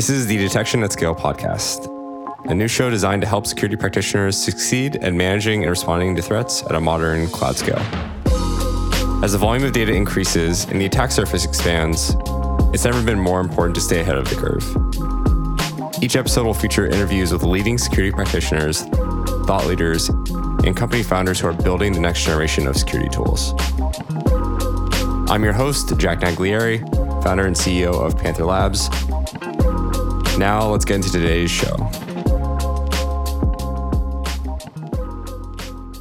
This is the Detection at Scale podcast, a new show designed to help security practitioners succeed at managing and responding to threats at a modern cloud scale. As the volume of data increases and the attack surface expands, it's never been more important to stay ahead of the curve. Each episode will feature interviews with leading security practitioners, thought leaders, and company founders who are building the next generation of security tools. I'm your host, Jack Naglieri, founder and CEO of Panther Labs, now, let's get into today's show.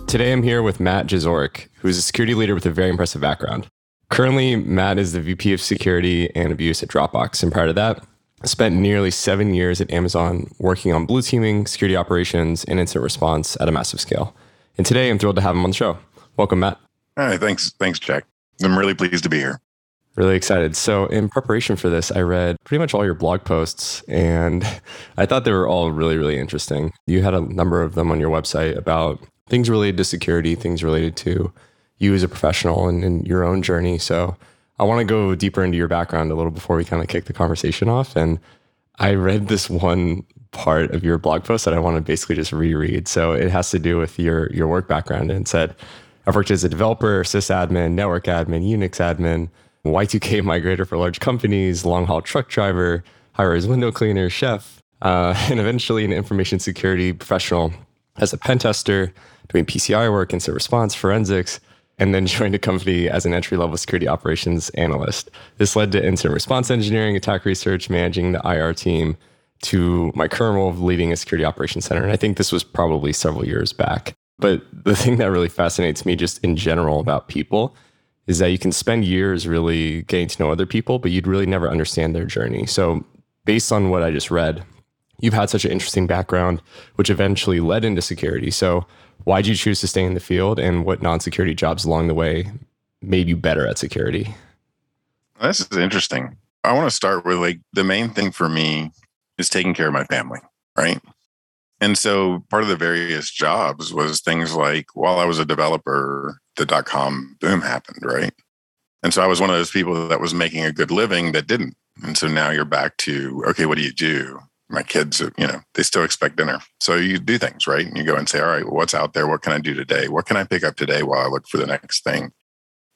Today, I'm here with Matt Jezorek, who is a security leader with a very impressive background. Currently, Matt is the VP of Security and Abuse at Dropbox. And prior to that, spent nearly seven years at Amazon working on blue teaming, security operations, and incident response at a massive scale. And today, I'm thrilled to have him on the show. Welcome, Matt. Hi, thanks. Thanks, Jack. I'm really pleased to be here. Really excited. So, in preparation for this, I read pretty much all your blog posts and I thought they were all really, really interesting. You had a number of them on your website about things related to security, things related to you as a professional and, your own journey. So, I want to go deeper into your background a little before we kind of kick the conversation off. And I read this one part of your blog post that I want to basically just reread. So, it has to do with your, your work background and said, I've worked as a developer, sysadmin, network admin, Unix admin Y2K migrator for large companies, long haul truck driver, high rise window cleaner, chef, uh, and eventually an information security professional as a pen tester, doing PCI work, incident response, forensics, and then joined a company as an entry level security operations analyst. This led to incident response engineering, attack research, managing the IR team, to my current role of leading a security operations center. And I think this was probably several years back. But the thing that really fascinates me just in general about people is that you can spend years really getting to know other people, but you'd really never understand their journey. So, based on what I just read, you've had such an interesting background, which eventually led into security. So, why did you choose to stay in the field, and what non security jobs along the way made you better at security? This is interesting. I want to start with like the main thing for me is taking care of my family, right? And so part of the various jobs was things like while I was a developer, the dot com boom happened, right? And so I was one of those people that was making a good living that didn't. And so now you're back to, okay, what do you do? My kids, you know, they still expect dinner. So you do things, right? And you go and say, all right, well, what's out there? What can I do today? What can I pick up today while I look for the next thing?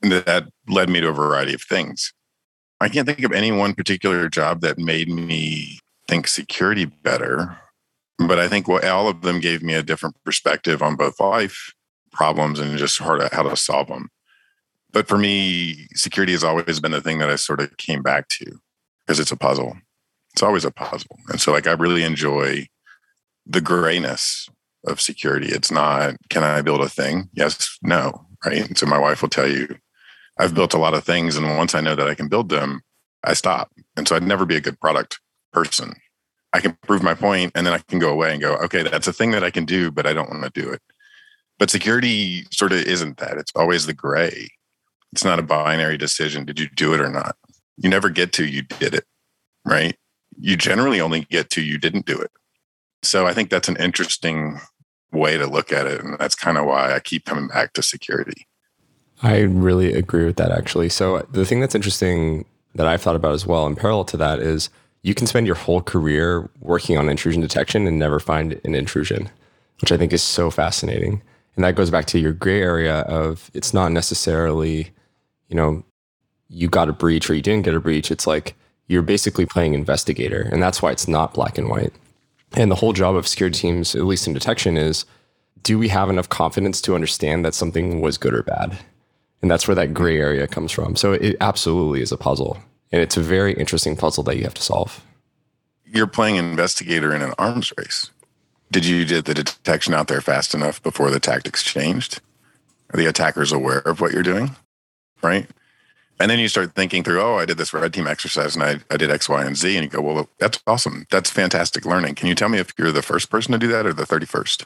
And that led me to a variety of things. I can't think of any one particular job that made me think security better but I think what all of them gave me a different perspective on both life problems and just how to, how to solve them. But for me, security has always been the thing that I sort of came back to because it's a puzzle. It's always a puzzle. And so, like, I really enjoy the grayness of security. It's not, can I build a thing? Yes, no. Right. And so, my wife will tell you, I've built a lot of things. And once I know that I can build them, I stop. And so, I'd never be a good product person. I can prove my point and then I can go away and go, okay, that's a thing that I can do, but I don't want to do it. But security sort of isn't that. It's always the gray. It's not a binary decision. Did you do it or not? You never get to you did it, right? You generally only get to you didn't do it. So I think that's an interesting way to look at it. And that's kind of why I keep coming back to security. I really agree with that, actually. So uh, the thing that's interesting that I've thought about as well, in parallel to that, is you can spend your whole career working on intrusion detection and never find an intrusion, which I think is so fascinating. And that goes back to your gray area of it's not necessarily, you know, you got a breach or you didn't get a breach. It's like you're basically playing investigator. And that's why it's not black and white. And the whole job of security teams, at least in detection, is do we have enough confidence to understand that something was good or bad? And that's where that gray area comes from. So it absolutely is a puzzle. And it's a very interesting puzzle that you have to solve. You're playing investigator in an arms race. Did you get the detection out there fast enough before the tactics changed? Are the attackers aware of what you're doing? Right. And then you start thinking through, oh, I did this red team exercise and I, I did X, Y, and Z. And you go, well, that's awesome. That's fantastic learning. Can you tell me if you're the first person to do that or the 31st?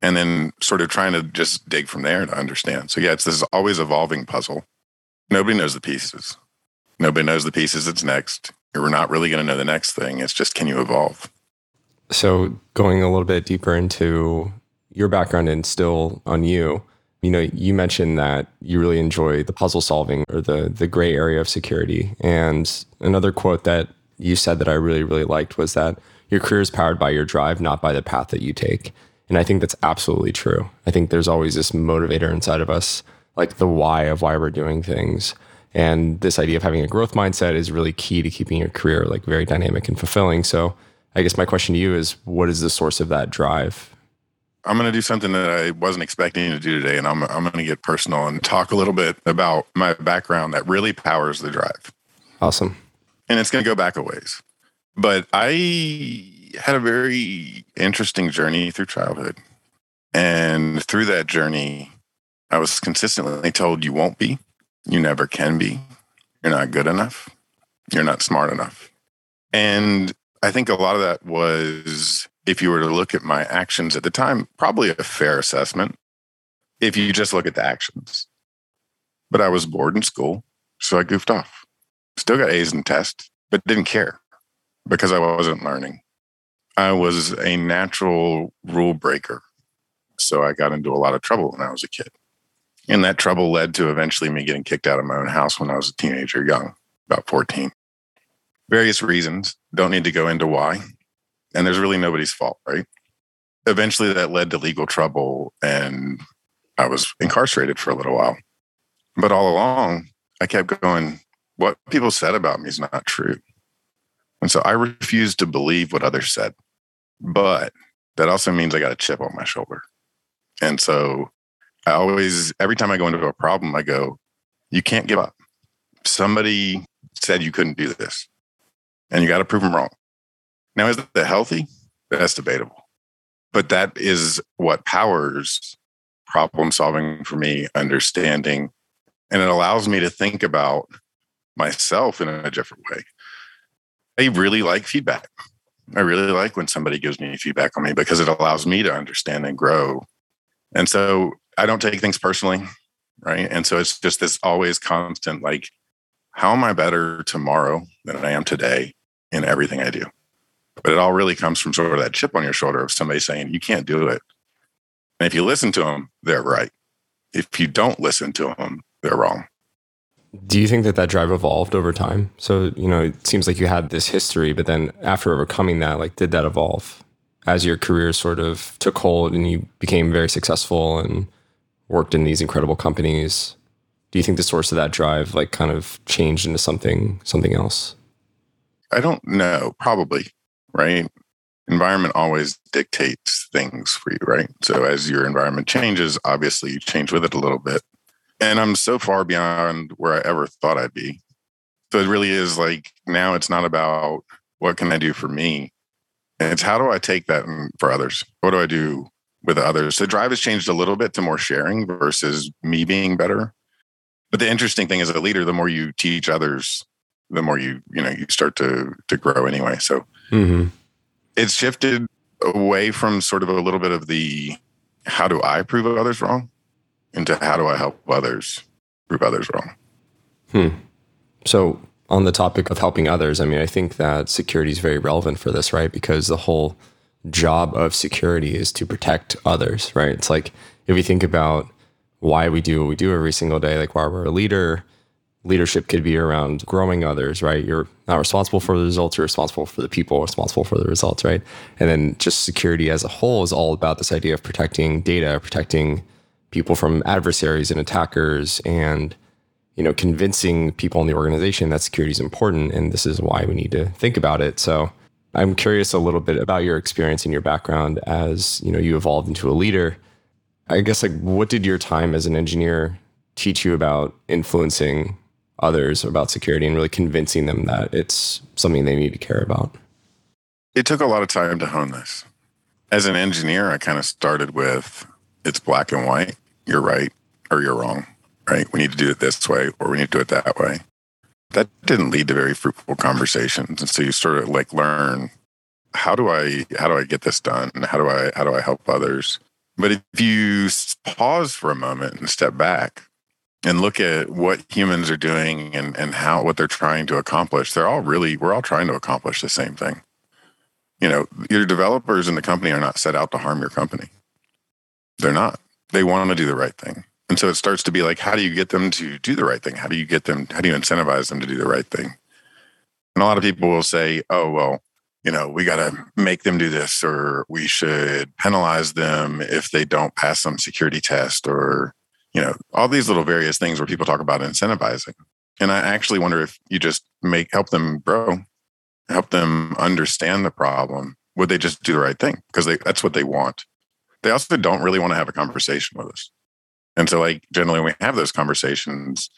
And then sort of trying to just dig from there to understand. So, yeah, it's this always evolving puzzle. Nobody knows the pieces. Nobody knows the pieces that's next. We're not really going to know the next thing. It's just can you evolve? So, going a little bit deeper into your background and still on you, you know, you mentioned that you really enjoy the puzzle solving or the the gray area of security. And another quote that you said that I really, really liked was that your career is powered by your drive, not by the path that you take. And I think that's absolutely true. I think there's always this motivator inside of us, like the why of why we're doing things. And this idea of having a growth mindset is really key to keeping your career like very dynamic and fulfilling. So I guess my question to you is what is the source of that drive? I'm going to do something that I wasn't expecting to do today. And I'm, I'm going to get personal and talk a little bit about my background that really powers the drive. Awesome. And it's going to go back a ways. But I had a very interesting journey through childhood. And through that journey, I was consistently told you won't be, you never can be, you're not good enough, you're not smart enough. And I think a lot of that was, if you were to look at my actions at the time, probably a fair assessment if you just look at the actions. But I was bored in school, so I goofed off. Still got A's in tests, but didn't care because I wasn't learning. I was a natural rule breaker. So I got into a lot of trouble when I was a kid. And that trouble led to eventually me getting kicked out of my own house when I was a teenager, young, about 14. Various reasons, don't need to go into why. And there's really nobody's fault, right? Eventually that led to legal trouble and I was incarcerated for a little while. But all along, I kept going, what people said about me is not true. And so I refused to believe what others said. But that also means I got a chip on my shoulder. And so I always, every time I go into a problem, I go, you can't give up. Somebody said you couldn't do this and you got to prove them wrong. Now, is that healthy? That's debatable. But that is what powers problem solving for me, understanding, and it allows me to think about myself in a different way. I really like feedback. I really like when somebody gives me feedback on me because it allows me to understand and grow. And so I don't take things personally. Right. And so it's just this always constant like, how am I better tomorrow than I am today in everything I do? But it all really comes from sort of that chip on your shoulder of somebody saying, you can't do it. And if you listen to them, they're right. If you don't listen to them, they're wrong. Do you think that that drive evolved over time? So, you know, it seems like you had this history, but then after overcoming that, like, did that evolve as your career sort of took hold and you became very successful and worked in these incredible companies? Do you think the source of that drive, like, kind of changed into something, something else? I don't know. Probably, right? Environment always dictates things for you, right? So as your environment changes, obviously you change with it a little bit and I'm so far beyond where I ever thought I'd be. So it really is like now it's not about what can I do for me. It's how do I take that for others? What do I do with others? The drive has changed a little bit to more sharing versus me being better. But the interesting thing as a leader, the more you teach others, the more you, you know, you start to to grow anyway. So mm-hmm. it's shifted away from sort of a little bit of the how do I prove others wrong into how do I help others prove others wrong. Hmm. So, on the topic of helping others, I mean, I think that security is very relevant for this, right? Because the whole job of security is to protect others, right? It's like if you think about why we do what we do every single day, like why we're a leader, leadership could be around growing others, right? You're not responsible for the results, you're responsible for the people, responsible for the results, right? And then just security as a whole is all about this idea of protecting data, protecting people from adversaries and attackers and you know convincing people in the organization that security is important and this is why we need to think about it so i'm curious a little bit about your experience and your background as you know you evolved into a leader i guess like what did your time as an engineer teach you about influencing others about security and really convincing them that it's something they need to care about it took a lot of time to hone this as an engineer i kind of started with it's black and white you're right or you're wrong, right? We need to do it this way or we need to do it that way. That didn't lead to very fruitful conversations. And so you sort of like learn how do I how do I get this done? How do I how do I help others? But if you pause for a moment and step back and look at what humans are doing and, and how what they're trying to accomplish, they're all really we're all trying to accomplish the same thing. You know, your developers in the company are not set out to harm your company. They're not they want to do the right thing. And so it starts to be like, how do you get them to do the right thing? How do you get them, how do you incentivize them to do the right thing? And a lot of people will say, oh, well, you know, we got to make them do this, or we should penalize them if they don't pass some security test, or, you know, all these little various things where people talk about incentivizing. And I actually wonder if you just make help them grow, help them understand the problem. Would they just do the right thing? Because that's what they want. They also don't really want to have a conversation with us. And so, like, generally, when we have those conversations,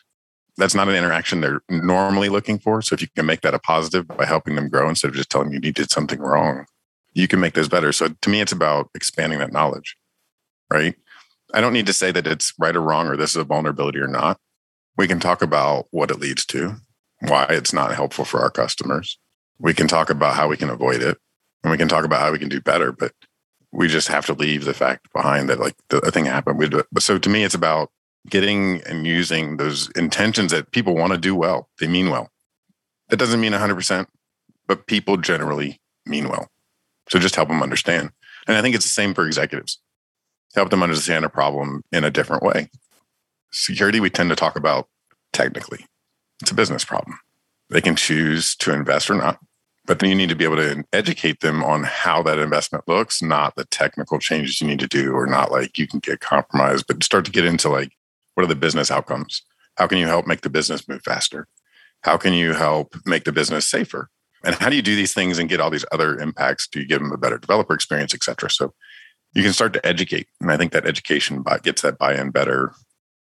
that's not an interaction they're normally looking for. So, if you can make that a positive by helping them grow instead of just telling you you did something wrong, you can make those better. So, to me, it's about expanding that knowledge, right? I don't need to say that it's right or wrong or this is a vulnerability or not. We can talk about what it leads to, why it's not helpful for our customers. We can talk about how we can avoid it, and we can talk about how we can do better. But we just have to leave the fact behind that like the, thing happened. We. But so to me, it's about getting and using those intentions that people want to do well. They mean well. That doesn't mean 100%, but people generally mean well. So just help them understand. And I think it's the same for executives. Help them understand a problem in a different way. Security, we tend to talk about technically. It's a business problem. They can choose to invest or not. But then you need to be able to educate them on how that investment looks, not the technical changes you need to do, or not like you can get compromised, but start to get into like, what are the business outcomes? How can you help make the business move faster? How can you help make the business safer? And how do you do these things and get all these other impacts? Do you give them a better developer experience, et cetera? So you can start to educate. And I think that education gets that buy in better.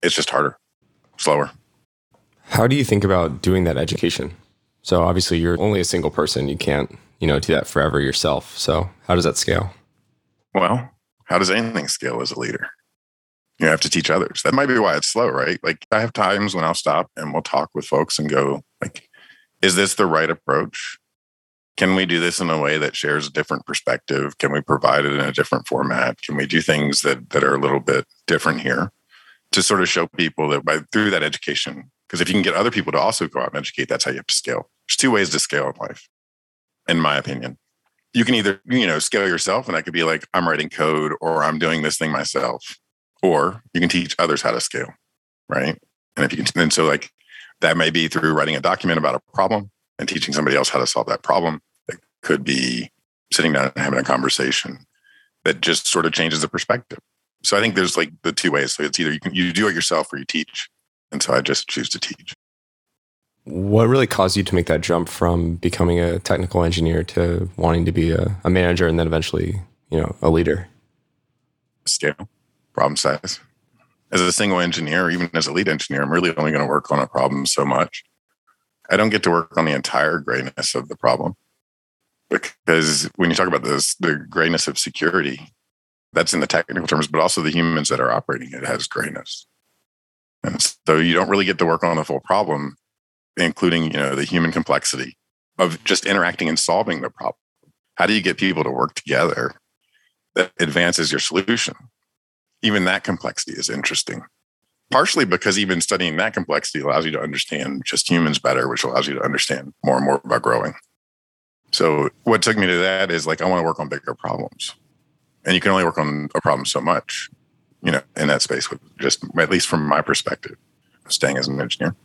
It's just harder, slower. How do you think about doing that education? So obviously you're only a single person. You can't, you know, do that forever yourself. So how does that scale? Well, how does anything scale as a leader? You have to teach others. That might be why it's slow, right? Like I have times when I'll stop and we'll talk with folks and go, like, is this the right approach? Can we do this in a way that shares a different perspective? Can we provide it in a different format? Can we do things that that are a little bit different here to sort of show people that by through that education, because if you can get other people to also go out and educate, that's how you have to scale. There's two ways to scale in life, in my opinion. You can either, you know, scale yourself, and that could be like, I'm writing code or I'm doing this thing myself. Or you can teach others how to scale, right? And if you can, and so like that may be through writing a document about a problem and teaching somebody else how to solve that problem. It could be sitting down and having a conversation that just sort of changes the perspective. So I think there's like the two ways. So it's either you can you do it yourself or you teach. And so I just choose to teach. What really caused you to make that jump from becoming a technical engineer to wanting to be a, a manager and then eventually, you know, a leader? Scale, problem size. As a single engineer, or even as a lead engineer, I'm really only going to work on a problem so much. I don't get to work on the entire grayness of the problem because when you talk about this, the grayness of security, that's in the technical terms, but also the humans that are operating it has grayness. And so you don't really get to work on the full problem, including, you know, the human complexity of just interacting and solving the problem. How do you get people to work together that advances your solution? Even that complexity is interesting. Partially because even studying that complexity allows you to understand just humans better, which allows you to understand more and more about growing. So what took me to that is like I want to work on bigger problems. And you can only work on a problem so much you know, in that space with just at least from my perspective, staying as an engineer.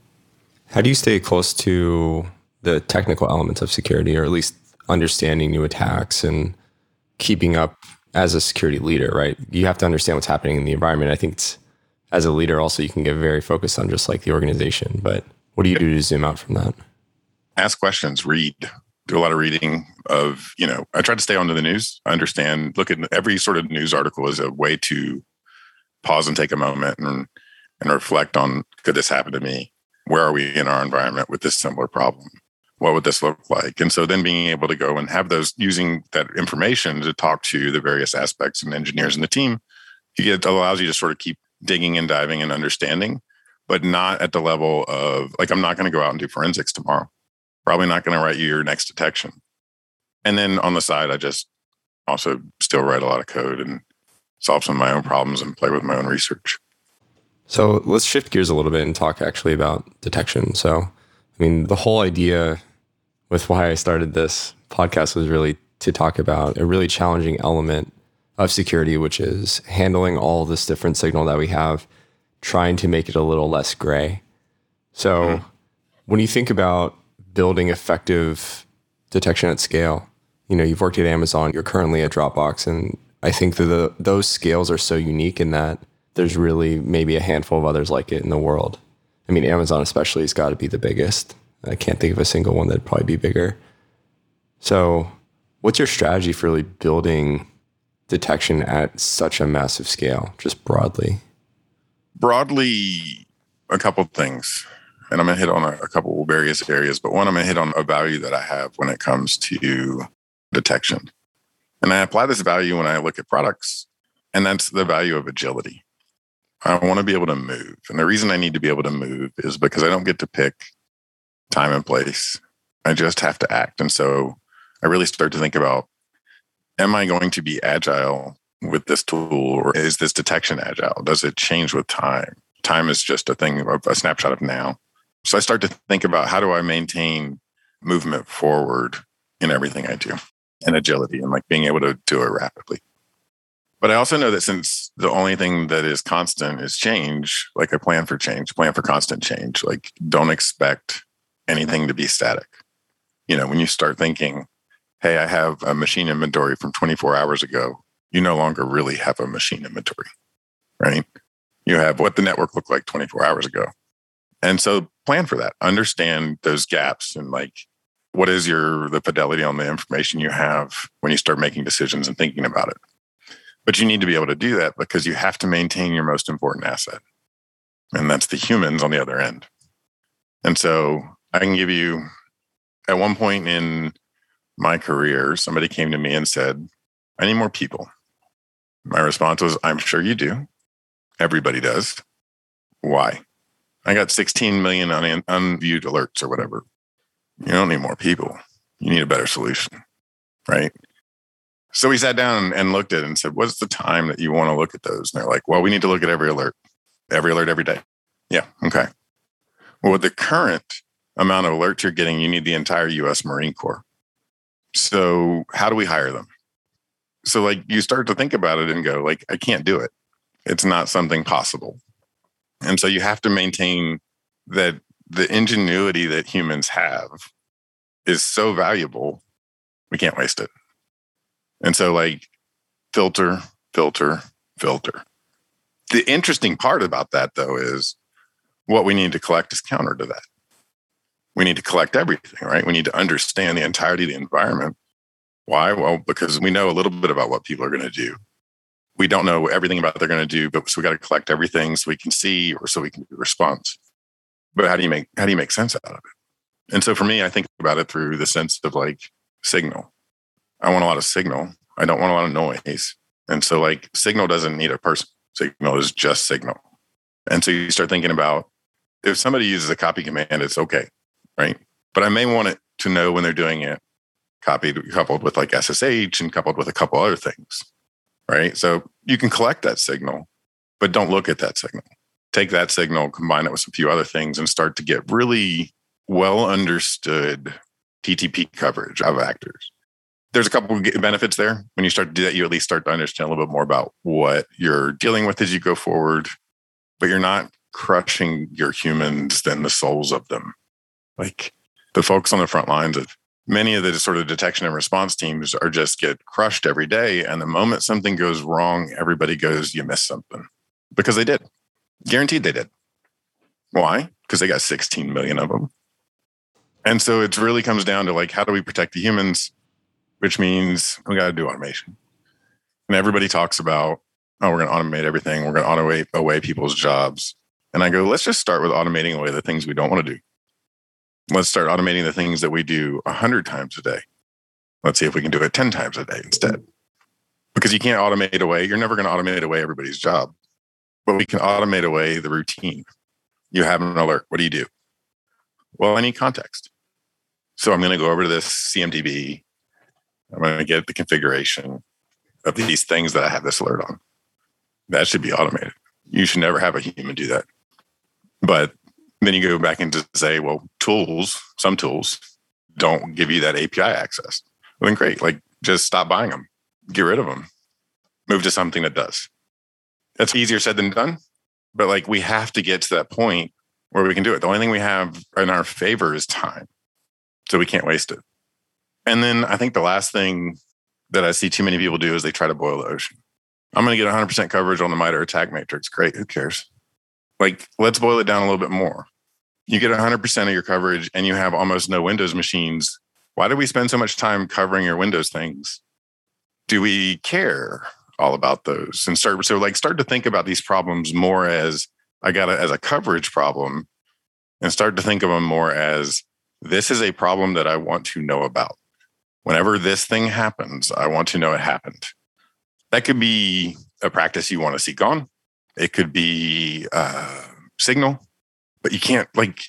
How do you stay close to the technical elements of security, or at least understanding new attacks and keeping up as a security leader? Right, you have to understand what's happening in the environment. I think it's as a leader, also you can get very focused on just like the organization. But what do you do to zoom out from that? Ask questions, read, do a lot of reading of you know i try to stay on to the news I understand look at every sort of news article as a way to pause and take a moment and and reflect on could this happen to me? Where are we in our environment with this similar problem? What would this look like? And so then being able to go and have those using that information to talk to the various aspects and engineers in the team, it allows you to sort of keep digging and diving and understanding, but not at the level of like, I'm not going to go out and do forensics tomorrow. Probably not going to write you your next detection. And then on the side, I just also still write a lot of code and solve some of my own problems and play with my own research. So let's shift gears a little bit and talk actually about detection. So, I mean, the whole idea with why I started this podcast was really to talk about a really challenging element of security, which is handling all this different signal that we have, trying to make it a little less gray. So, mm-hmm. when you think about building effective detection at scale. You know, you've worked at Amazon, you're currently at Dropbox, and I think that the, those scales are so unique in that there's really maybe a handful of others like it in the world. I mean, Amazon especially has got to be the biggest. I can't think of a single one that'd probably be bigger. So, what's your strategy for really building detection at such a massive scale, just broadly? Broadly, a couple of things. And I'm going to hit on a, a couple various areas, but one, I'm going to hit on a value that I have when it comes to detection. And I apply this value when I look at products, and that's the value of agility. I want to be able to move. And the reason I need to be able to move is because I don't get to pick time and place. I just have to act. And so I really start to think about am I going to be agile with this tool or is this detection agile? Does it change with time? Time is just a thing, a snapshot of now. So I start to think about how do I maintain movement forward in everything I do and agility and like being able to do it rapidly. But I also know that since the only thing that is constant is change, like a plan for change, plan for constant change, like don't expect anything to be static. You know, when you start thinking, hey, I have a machine inventory from 24 hours ago, you no longer really have a machine inventory, right? You have what the network looked like 24 hours ago. And so plan for that. Understand those gaps and like what is your the fidelity on the information you have when you start making decisions and thinking about it. But you need to be able to do that because you have to maintain your most important asset. And that's the humans on the other end. And so I can give you at one point in my career, somebody came to me and said, I need more people. My response was, I'm sure you do. Everybody does. Why? I got 16 million un- unviewed alerts or whatever. You don't need more people. You need a better solution. Right. So we sat down and looked at it and said, What's the time that you want to look at those? And they're like, Well, we need to look at every alert, every alert every day. Yeah. Okay. Well, with the current amount of alerts you're getting, you need the entire US Marine Corps. So how do we hire them? So like you start to think about it and go, like, I can't do it. It's not something possible. And so you have to maintain that the ingenuity that humans have is so valuable, we can't waste it. And so, like, filter, filter, filter. The interesting part about that, though, is what we need to collect is counter to that we need to collect everything, right? We need to understand the entirety of the environment. Why? Well, because we know a little bit about what people are going to do. We don't know everything about what they're going to do, but so we got to collect everything so we can see or so we can do response. But how do you make how do you make sense out of it? And so for me, I think about it through the sense of like signal. I want a lot of signal. I don't want a lot of noise. And so like signal doesn't need a person. Signal is just signal. And so you start thinking about if somebody uses a copy command, it's okay right? But I may want it to know when they're doing it copied, coupled with like SSH and coupled with a couple other things, right? So you can collect that signal, but don't look at that signal. Take that signal, combine it with a few other things, and start to get really well understood TTP coverage of actors. There's a couple of benefits there. When you start to do that, you at least start to understand a little bit more about what you're dealing with as you go forward, but you're not crushing your humans than the souls of them like the folks on the front lines of many of the sort of detection and response teams are just get crushed every day. And the moment something goes wrong, everybody goes, you missed something because they did. Guaranteed they did. Why? Because they got 16 million of them. And so it really comes down to like, how do we protect the humans? Which means we got to do automation. And everybody talks about, oh, we're going to automate everything. We're going to automate away people's jobs. And I go, let's just start with automating away the things we don't want to do let's start automating the things that we do 100 times a day. Let's see if we can do it 10 times a day instead. Because you can't automate away, you're never going to automate away everybody's job, but we can automate away the routine. You have an alert. What do you do? Well, I need context. So I'm going to go over to this CMDB. I'm going to get the configuration of these things that I have this alert on. That should be automated. You should never have a human do that. But then you go back into say, well, tools, some tools don't give you that API access. Well, then great. Like just stop buying them, get rid of them, move to something that does. That's easier said than done. But like we have to get to that point where we can do it. The only thing we have in our favor is time. So we can't waste it. And then I think the last thing that I see too many people do is they try to boil the ocean. I'm going to get 100% coverage on the MITRE ATT&CK matrix. Great. Who cares? Like, let's boil it down a little bit more. You get 100% of your coverage and you have almost no Windows machines. Why do we spend so much time covering your Windows things? Do we care all about those? And start, so like, start to think about these problems more as I got it as a coverage problem and start to think of them more as this is a problem that I want to know about. Whenever this thing happens, I want to know it happened. That could be a practice you want to see gone. It could be uh, signal, but you can't like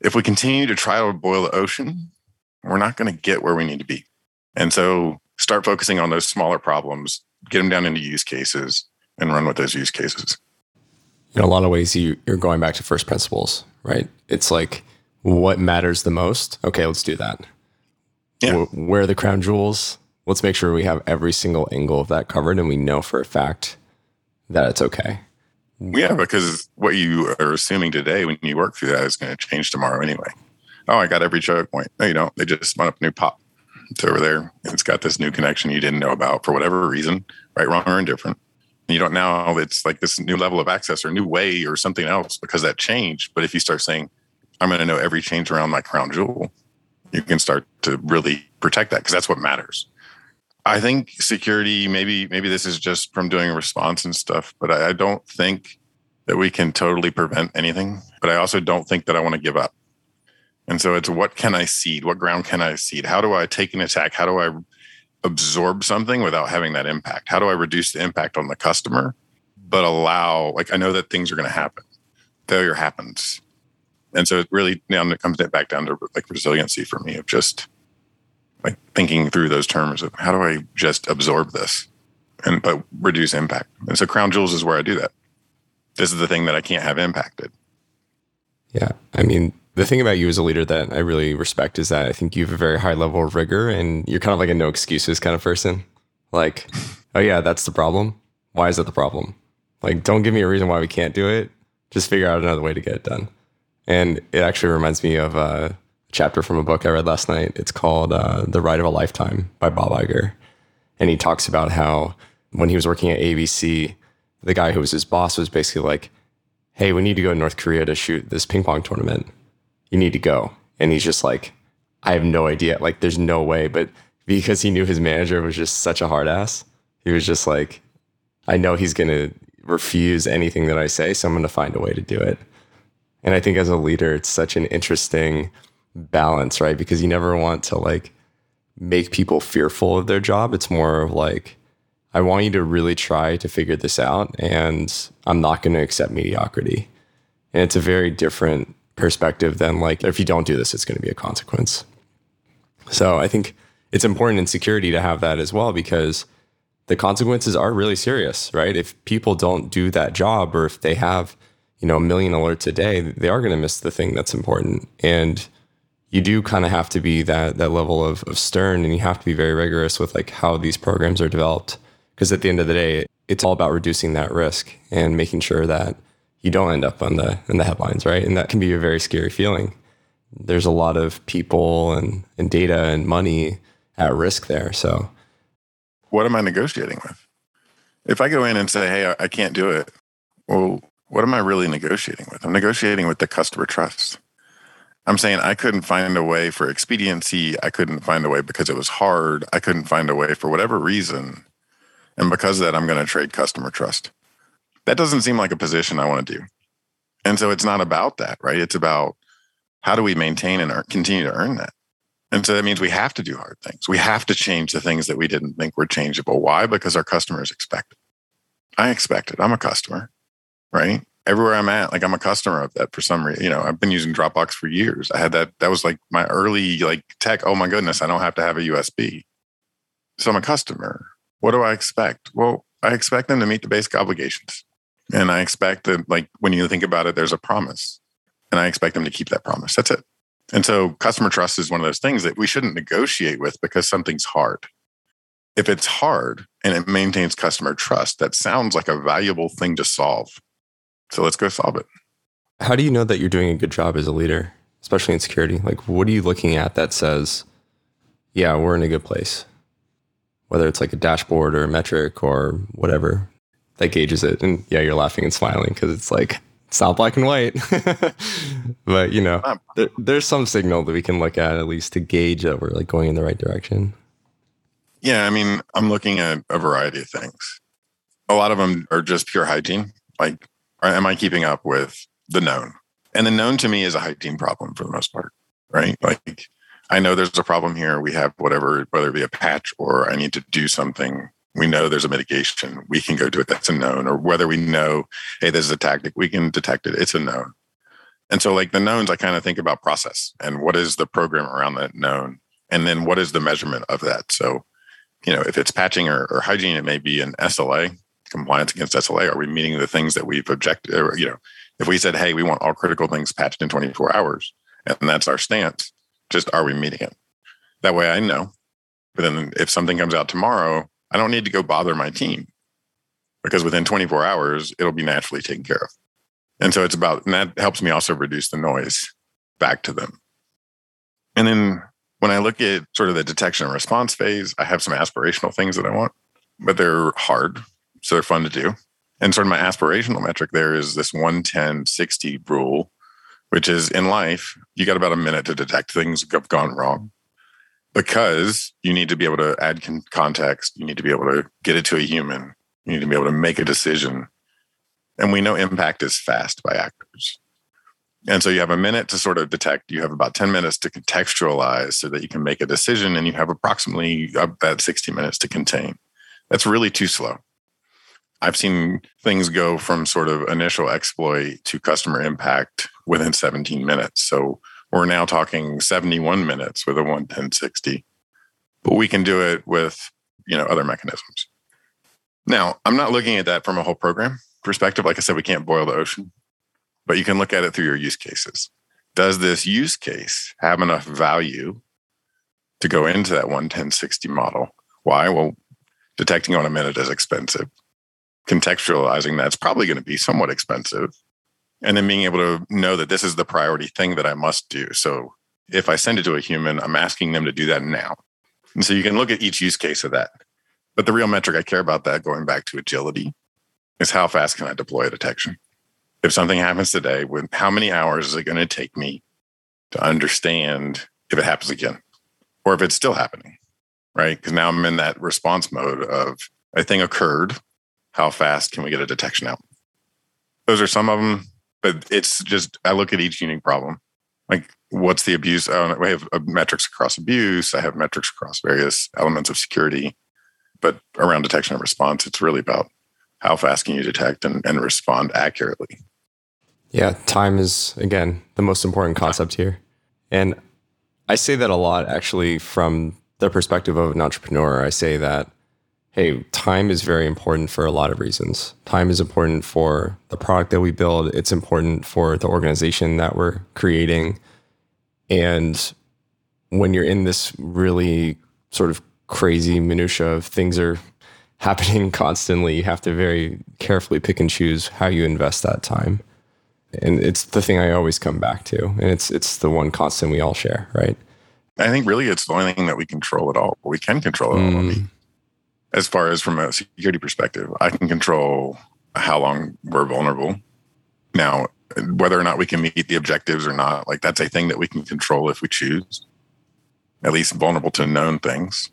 if we continue to try to boil the ocean, we're not going to get where we need to be. And so start focusing on those smaller problems, get them down into use cases and run with those use cases. In a lot of ways, you, you're going back to first principles, right? It's like what matters the most. Okay, let's do that. Yeah. Where are the crown jewels? Let's make sure we have every single angle of that covered and we know for a fact that it's okay. Yeah, because what you are assuming today when you work through that is going to change tomorrow anyway. Oh, I got every choke point. No, you don't. They just spun up a new pop. It's over there. It's got this new connection you didn't know about for whatever reason, right, wrong, or indifferent. And you don't know it's like this new level of access or new way or something else because that changed. But if you start saying, I'm going to know every change around my crown jewel, you can start to really protect that because that's what matters. I think security, maybe maybe this is just from doing response and stuff, but I, I don't think that we can totally prevent anything. But I also don't think that I want to give up. And so it's what can I cede? What ground can I cede? How do I take an attack? How do I absorb something without having that impact? How do I reduce the impact on the customer, but allow, like, I know that things are going to happen. Failure happens. And so it really now it comes back down to like resiliency for me of just like thinking through those terms of how do I just absorb this and but reduce impact. And so crown jewels is where I do that. This is the thing that I can't have impacted. Yeah. I mean, the thing about you as a leader that I really respect is that I think you have a very high level of rigor and you're kind of like a no excuses kind of person. Like, oh yeah, that's the problem. Why is that the problem? Like, don't give me a reason why we can't do it. Just figure out another way to get it done. And it actually reminds me of uh, chapter from a book I read last night. It's called uh, The Ride of a Lifetime by Bob Iger. And he talks about how when he was working at ABC, the guy who was his boss was basically like, Hey, we need to go to North Korea to shoot this ping pong tournament. You need to go. And he's just like, I have no idea. Like, there's no way. But because he knew his manager was just such a hard ass, he was just like, I know he's going to refuse anything that I say. So I'm going to find a way to do it. And I think as a leader, it's such an interesting balance, right? Because you never want to like make people fearful of their job. It's more of like, I want you to really try to figure this out, and I'm not going to accept mediocrity. And it's a very different perspective than like, if you don't do this, it's going to be a consequence. So I think it's important in security to have that as well because the consequences are really serious, right? If people don't do that job or if they have, you know, a million alerts a day, they are going to miss the thing that's important. And you do kind of have to be that that level of, of stern and you have to be very rigorous with like how these programs are developed. Because at the end of the day it's all about reducing that risk and making sure that you don't end up on the in the headlines right? And that can be a very scary feeling. There's a lot of people and, and data and money at risk there so. What am i negotiating with? If i go in and say hey i can't do it well what am i really negotiating with? I'm negotiating with the customer trust I'm saying I couldn't find a way for expediency. I couldn't find a way because it was hard. I couldn't find a way for whatever reason. And because of that, I'm going to trade customer trust. That doesn't seem like a position I want to do. And so it's not about that, right? It's about how do we maintain and continue to earn that? And so that means we have to do hard things. We have to change the things that we didn't think were changeable. Why? Because our customers expect it. I expect it. I'm a customer, right? Everywhere I'm at, like I'm a customer of that for some reason. You know, I've been using Dropbox for years. I had that. That was like my early like tech. Oh my goodness, I don't have to have a USB. So I'm a customer. What do I expect? Well, I expect them to meet the basic obligations, and I expect that like when you think about it, there's a promise, and I expect them to keep that promise. That's it. And so customer trust is one of those things that we shouldn't negotiate with because something's hard. If it's hard and it maintains customer trust, that sounds like a valuable thing to solve so let's go solve it. How do you know that you're doing a good job as a leader? especially in security? Like, what are you looking at that says, yeah, we're in a good place? Whether it's like a dashboard or a metric or whatever that gauges it. And yeah, you're laughing and smiling because it's like, it's not black and white. but, you know, there, there's some signal that we can look at at least to gauge that we're like going in the right direction. Yeah. I mean, I'm looking at a variety of things. A lot of them are just pure hygiene. Like, am I keeping up with the known? And the known to me is a hygiene problem for the most part, right? Like, I know there's a problem here. We have whatever, whether it be a patch or I need to do something. We know there's a mitigation. We can go do it. That's a known. Or whether we know, hey, this is a tactic, we can detect it. It's a known. And so, like the knowns, I kind of think about process and what is the program around that known, and then what is the measurement of that. So, you know, if it's patching or, or hygiene, it may be an SLA compliance against SLA. Are we meeting the things that we've objected? Or, you know, if we said, hey, we want all critical things patched in 24 hours, and that's our stance, just are we meeting it? That way I know. But then if something comes out tomorrow, I don't need to go bother my team because within 24 hours, it'll be naturally taken care of. And so it's about, and that helps me also reduce the noise back to them. And then when I look at sort of the detection and response phase, I have some aspirational things that I want, but they're hard. So they're fun to do. And sort of my aspirational metric there is this 110 60 rule, which is in life, you got about a minute to detect things have gone wrong because you need to be able to add con- context. You need to be able to get it to a human. You need to be able to make a decision. And we know impact is fast by actors. And so you have a minute to sort of detect, you have about 10 minutes to contextualize so that you can make a decision, and you have approximately uh, about 60 minutes to contain. That's really too slow. I've seen things go from sort of initial exploit to customer impact within 17 minutes. So we're now talking 71 minutes with a 11060, but we can do it with, you know, other mechanisms. Now, I'm not looking at that from a whole program perspective. Like I said, we can't boil the ocean, but you can look at it through your use cases. Does this use case have enough value to go into that 11060 model? Why? Well, detecting on a minute is expensive contextualizing that's probably going to be somewhat expensive. And then being able to know that this is the priority thing that I must do. So if I send it to a human, I'm asking them to do that now. And so you can look at each use case of that. But the real metric I care about that going back to agility is how fast can I deploy a detection? If something happens today, with how many hours is it going to take me to understand if it happens again or if it's still happening? Right. Because now I'm in that response mode of a thing occurred how fast can we get a detection out? Those are some of them, but it's just I look at each unique problem. Like, what's the abuse? Oh, I have uh, metrics across abuse. I have metrics across various elements of security, but around detection and response, it's really about how fast can you detect and, and respond accurately. Yeah, time is again the most important concept here, and I say that a lot actually from the perspective of an entrepreneur. I say that hey, time is very important for a lot of reasons. Time is important for the product that we build, it's important for the organization that we're creating. And when you're in this really sort of crazy minutia of things are happening constantly, you have to very carefully pick and choose how you invest that time. And it's the thing I always come back to. And it's it's the one constant we all share, right? I think really it's the only thing that we control at all. We can control it all. Mm as far as from a security perspective, I can control how long we're vulnerable. Now, whether or not we can meet the objectives or not, like that's a thing that we can control if we choose, at least vulnerable to known things.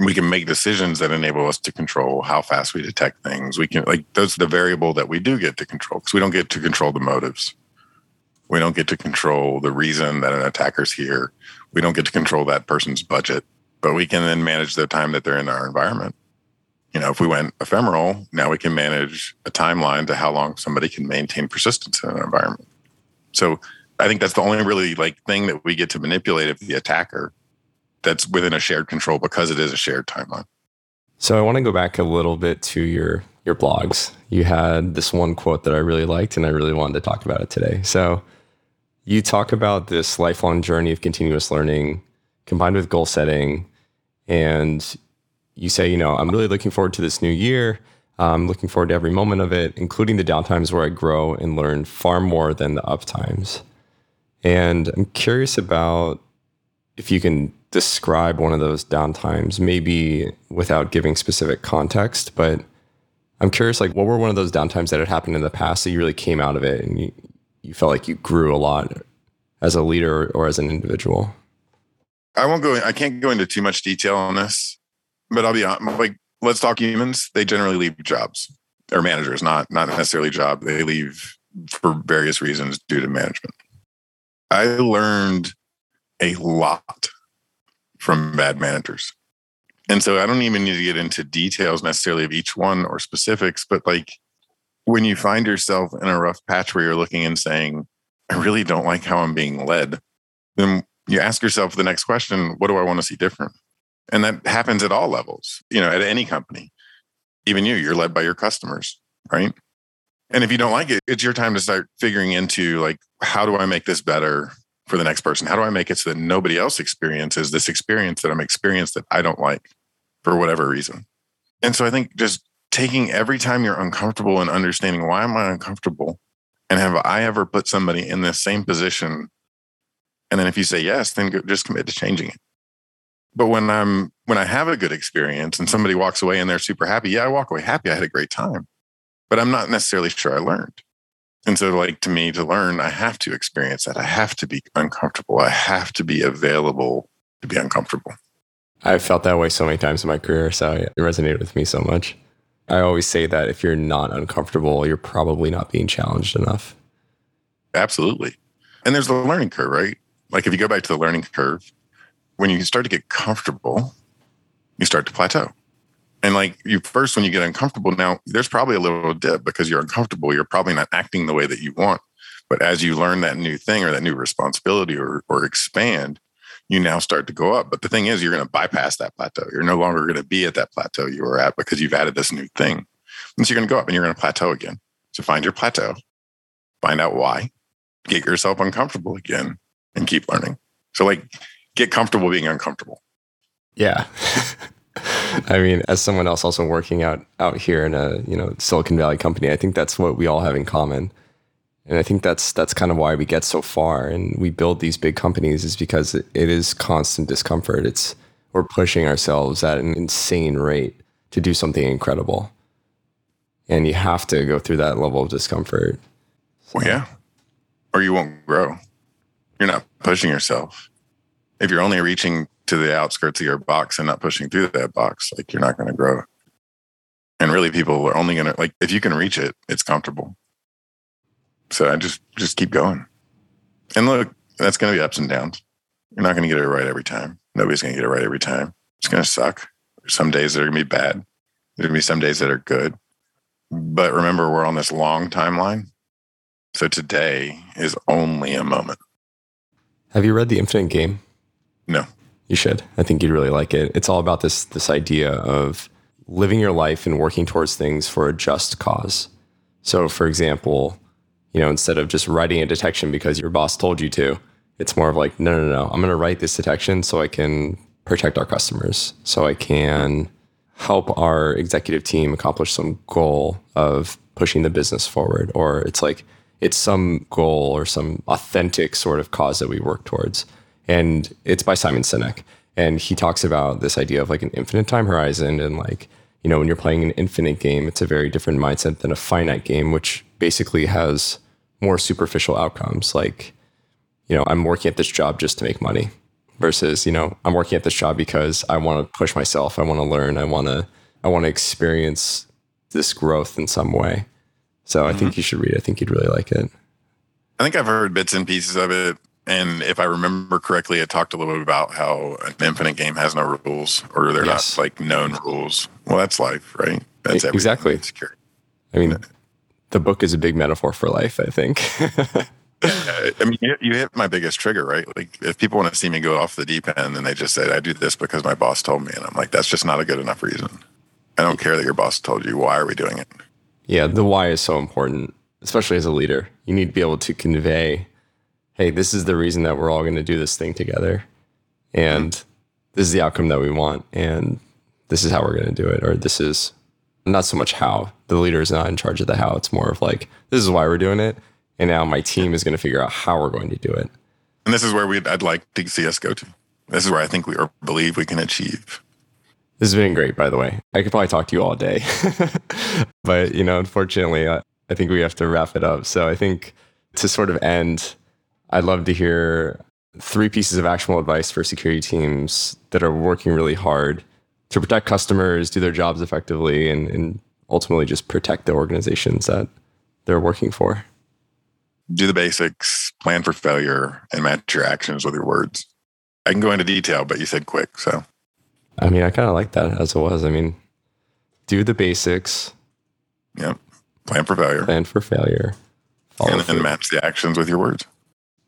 We can make decisions that enable us to control how fast we detect things. We can, like, those are the variable that we do get to control because we don't get to control the motives. We don't get to control the reason that an attacker's here. We don't get to control that person's budget but we can then manage the time that they're in our environment. You know, if we went ephemeral, now we can manage a timeline to how long somebody can maintain persistence in an environment. So I think that's the only really like thing that we get to manipulate of the attacker that's within a shared control because it is a shared timeline. So I want to go back a little bit to your your blogs. You had this one quote that I really liked and I really wanted to talk about it today. So you talk about this lifelong journey of continuous learning combined with goal setting and you say, you know, I'm really looking forward to this new year. I'm looking forward to every moment of it, including the downtimes where I grow and learn far more than the uptimes. And I'm curious about if you can describe one of those downtimes, maybe without giving specific context, but I'm curious, like, what were one of those downtimes that had happened in the past that you really came out of it and you, you felt like you grew a lot as a leader or as an individual? I won't go. I can't go into too much detail on this, but I'll be honest. Like, let's talk humans. They generally leave jobs or managers, not not necessarily job. They leave for various reasons due to management. I learned a lot from bad managers. And so I don't even need to get into details necessarily of each one or specifics, but like when you find yourself in a rough patch where you're looking and saying, I really don't like how I'm being led, then you ask yourself the next question, what do I want to see different? And that happens at all levels, you know, at any company. Even you, you're led by your customers, right? And if you don't like it, it's your time to start figuring into like, how do I make this better for the next person? How do I make it so that nobody else experiences this experience that I'm experienced that I don't like? for whatever reason. And so I think just taking every time you're uncomfortable and understanding why am I uncomfortable? And have I ever put somebody in this same position? And then if you say yes, then just commit to changing it. But when I'm when I have a good experience and somebody walks away and they're super happy, yeah, I walk away happy. I had a great time. But I'm not necessarily sure I learned. And so like to me to learn, I have to experience that. I have to be uncomfortable. I have to be available to be uncomfortable. I've felt that way so many times in my career, so it resonated with me so much. I always say that if you're not uncomfortable, you're probably not being challenged enough. Absolutely. And there's the learning curve, right? Like if you go back to the learning curve, when you start to get comfortable, you start to plateau. And like you first, when you get uncomfortable, now there's probably a little dip because you're uncomfortable. You're probably not acting the way that you want. But as you learn that new thing or that new responsibility or, or expand, you now start to go up. But the thing is, you're going to bypass that plateau. You're no longer going to be at that plateau you were at because you've added this new thing. And so you're going to go up and you're going to plateau again. So find your plateau, find out why, get yourself uncomfortable again, and keep learning. So, like, get comfortable being uncomfortable. Yeah. I mean, as someone else also working out out here in a you know Silicon Valley company, I think that's what we all have in common and I think that's that's kind of why we get so far and we build these big companies is because it, it is constant discomfort. It's we're pushing ourselves at an insane rate to do something incredible. And you have to go through that level of discomfort. Well, yeah. Or you won't grow. You're not pushing yourself. If you're only reaching to the outskirts of your box and not pushing through that box, like you're not going to grow. And really, people are only going to, like, if you can reach it, it's comfortable. So I just just keep going. And look, that's going to be ups and downs. You're not going to get it right every time. Nobody's going to get it right every time. It's going to suck. There's some days that are going to be bad. There's going to be some days that are good. But remember, we're on this long timeline. So today is only a moment. Have you read The Infinite Game? No. You should. I think you'd really like it. It's all about this this idea of living your life and working towards things for a just cause. So, for example, you know, instead of just writing a detection because your boss told you to. It's more of like, no, no, no, I'm going to write this detection so I can protect our customers, so I can help our executive team accomplish some goal of pushing the business forward. Or it's like, it's some goal or some authentic sort of cause that we work towards. And it's by Simon Sinek. And he talks about this idea of like an infinite time horizon and like, you know, when you're playing an infinite game, it's a very different mindset than a finite game, which basically has more superficial outcomes. Like, you know, I'm working at this job just to make money versus, you know, I'm working at this job because I want to push myself. I want to learn. I want to, I want to experience this growth in some way. So I mm-hmm. think you should read it. I think you'd really like it. I think I've heard bits and pieces of it. And if I remember correctly, it talked a little bit about how an infinite game has no rules or they're yes. not like known rules. Well, that's life, right? That's exactly. Security. I mean, the book is a big metaphor for life, I think. I mean, you hit my biggest trigger, right? Like, if people want to see me go off the deep end and they just say, I do this because my boss told me, and I'm like, that's just not a good enough reason. I don't care that your boss told you. Why are we doing it? Yeah, the why is so important, especially as a leader. You need to be able to convey, hey, this is the reason that we're all going to do this thing together. And this is the outcome that we want. And this is how we're going to do it. Or this is not so much how the leader is not in charge of the how. It's more of like, this is why we're doing it. And now my team is going to figure out how we're going to do it. And this is where we'd, I'd like to see us go to. This is where I think we or believe we can achieve. This has been great, by the way. I could probably talk to you all day, but you know, unfortunately, I, I think we have to wrap it up. So I think to sort of end, I'd love to hear three pieces of actionable advice for security teams that are working really hard to protect customers, do their jobs effectively, and, and ultimately just protect the organizations that they're working for. Do the basics, plan for failure, and match your actions with your words. I can go into detail, but you said quick. So, I mean, I kind of like that as it was. I mean, do the basics. Yep. Plan for failure. Plan for failure. And then match the actions with your words.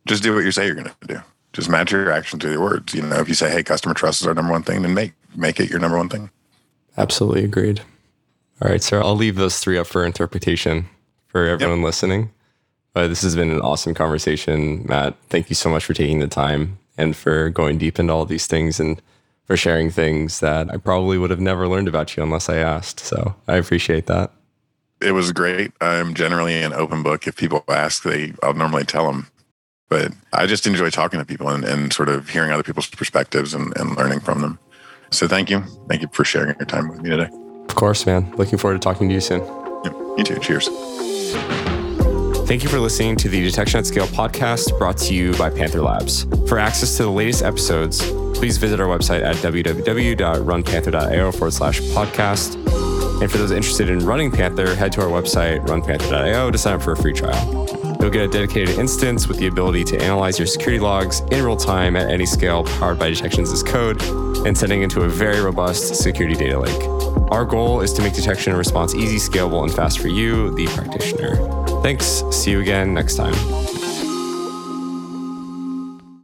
Just do what you say you're going to do. Just match your actions to your words. You know, if you say, "Hey, customer trust is our number one thing," then make make it your number one thing. Absolutely agreed. All right, sir. I'll leave those three up for interpretation for everyone yep. listening. But this has been an awesome conversation, Matt. Thank you so much for taking the time and for going deep into all these things and for sharing things that I probably would have never learned about you unless I asked. So I appreciate that. It was great. I'm generally an open book. If people ask, they I'll normally tell them. But I just enjoy talking to people and, and sort of hearing other people's perspectives and, and learning from them. So thank you. Thank you for sharing your time with me today. Of course, man. Looking forward to talking to you soon. Yep, you too. Cheers. Thank you for listening to the Detection at Scale podcast brought to you by Panther Labs. For access to the latest episodes, please visit our website at www.runpanther.io forward slash podcast. And for those interested in running Panther, head to our website, runpanther.io, to sign up for a free trial. You'll get a dedicated instance with the ability to analyze your security logs in real time at any scale powered by Detections as code and sending into a very robust security data lake. Our goal is to make detection and response easy, scalable, and fast for you, the practitioner. Thanks. See you again next time.